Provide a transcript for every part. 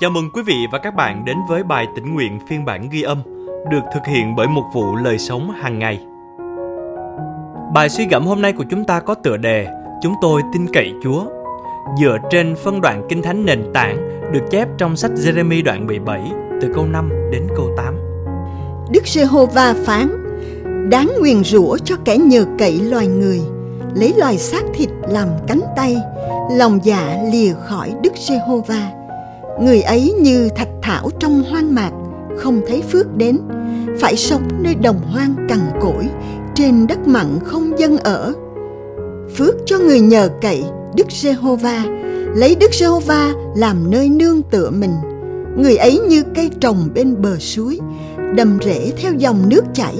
Chào mừng quý vị và các bạn đến với bài tĩnh nguyện phiên bản ghi âm được thực hiện bởi một vụ lời sống hàng ngày. Bài suy gẫm hôm nay của chúng ta có tựa đề Chúng tôi tin cậy Chúa dựa trên phân đoạn kinh thánh nền tảng được chép trong sách Jeremy đoạn 17 từ câu 5 đến câu 8. Đức Giê-hô-va phán: Đáng nguyền rủa cho kẻ nhờ cậy loài người, lấy loài xác thịt làm cánh tay, lòng dạ lìa khỏi Đức Giê-hô-va. Người ấy như thạch thảo trong hoang mạc, không thấy phước đến, phải sống nơi đồng hoang cằn cỗi, trên đất mặn không dân ở. Phước cho người nhờ cậy Đức Giê-hô-va, lấy Đức Giê-hô-va làm nơi nương tựa mình. Người ấy như cây trồng bên bờ suối, đầm rễ theo dòng nước chảy,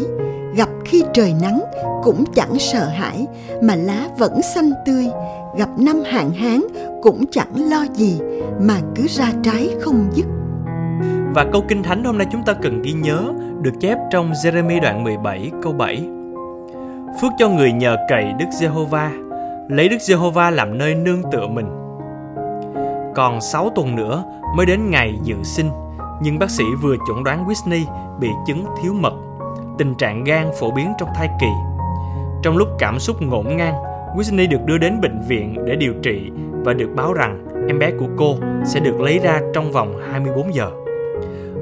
gặp khi trời nắng cũng chẳng sợ hãi mà lá vẫn xanh tươi, gặp năm hạn hán cũng chẳng lo gì mà cứ ra trái không dứt. Và câu kinh thánh hôm nay chúng ta cần ghi nhớ được chép trong Jeremy đoạn 17 câu 7. Phước cho người nhờ cậy Đức Giê-hô-va, lấy Đức Giê-hô-va làm nơi nương tựa mình. Còn 6 tuần nữa mới đến ngày dự sinh, nhưng bác sĩ vừa chẩn đoán Whitney bị chứng thiếu mật, tình trạng gan phổ biến trong thai kỳ. Trong lúc cảm xúc ngổn ngang, Whitney được đưa đến bệnh viện để điều trị và được báo rằng em bé của cô sẽ được lấy ra trong vòng 24 giờ.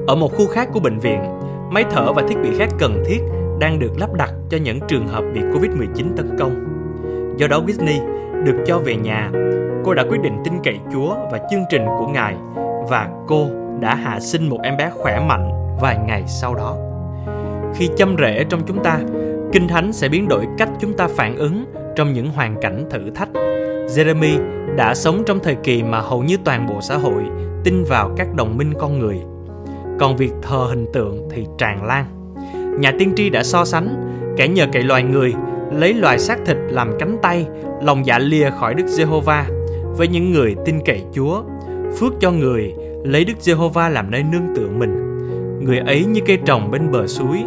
Ở một khu khác của bệnh viện, máy thở và thiết bị khác cần thiết đang được lắp đặt cho những trường hợp bị Covid-19 tấn công. Do đó Whitney được cho về nhà. Cô đã quyết định tin cậy Chúa và chương trình của Ngài và cô đã hạ sinh một em bé khỏe mạnh vài ngày sau đó. Khi châm rễ trong chúng ta, Kinh Thánh sẽ biến đổi cách chúng ta phản ứng trong những hoàn cảnh thử thách. Jeremy đã sống trong thời kỳ mà hầu như toàn bộ xã hội tin vào các đồng minh con người. Còn việc thờ hình tượng thì tràn lan. Nhà tiên tri đã so sánh kẻ nhờ cậy loài người lấy loài xác thịt làm cánh tay, lòng dạ lìa khỏi Đức Giê-hô-va với những người tin cậy Chúa, phước cho người lấy Đức Giê-hô-va làm nơi nương tựa mình. Người ấy như cây trồng bên bờ suối,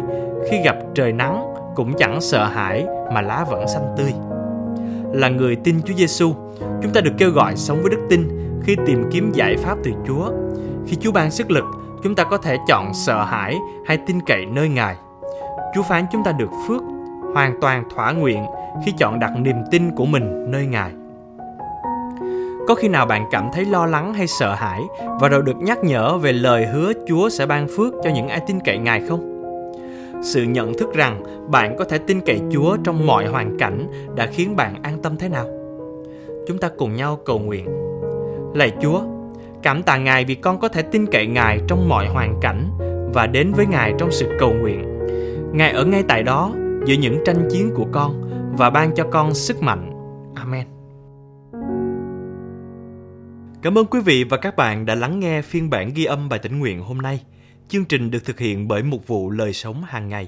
khi gặp trời nắng cũng chẳng sợ hãi mà lá vẫn xanh tươi. Là người tin Chúa Giêsu, chúng ta được kêu gọi sống với đức tin khi tìm kiếm giải pháp từ Chúa. Khi Chúa ban sức lực, chúng ta có thể chọn sợ hãi hay tin cậy nơi Ngài. Chúa phán chúng ta được phước, hoàn toàn thỏa nguyện khi chọn đặt niềm tin của mình nơi Ngài. Có khi nào bạn cảm thấy lo lắng hay sợ hãi và rồi được nhắc nhở về lời hứa Chúa sẽ ban phước cho những ai tin cậy Ngài không? Sự nhận thức rằng bạn có thể tin cậy Chúa trong mọi hoàn cảnh đã khiến bạn an tâm thế nào? Chúng ta cùng nhau cầu nguyện. Lạy Chúa, cảm tạ Ngài vì con có thể tin cậy Ngài trong mọi hoàn cảnh và đến với Ngài trong sự cầu nguyện. Ngài ở ngay tại đó giữa những tranh chiến của con và ban cho con sức mạnh. Amen. Cảm ơn quý vị và các bạn đã lắng nghe phiên bản ghi âm bài tĩnh nguyện hôm nay. Chương trình được thực hiện bởi một vụ lời sống hàng ngày.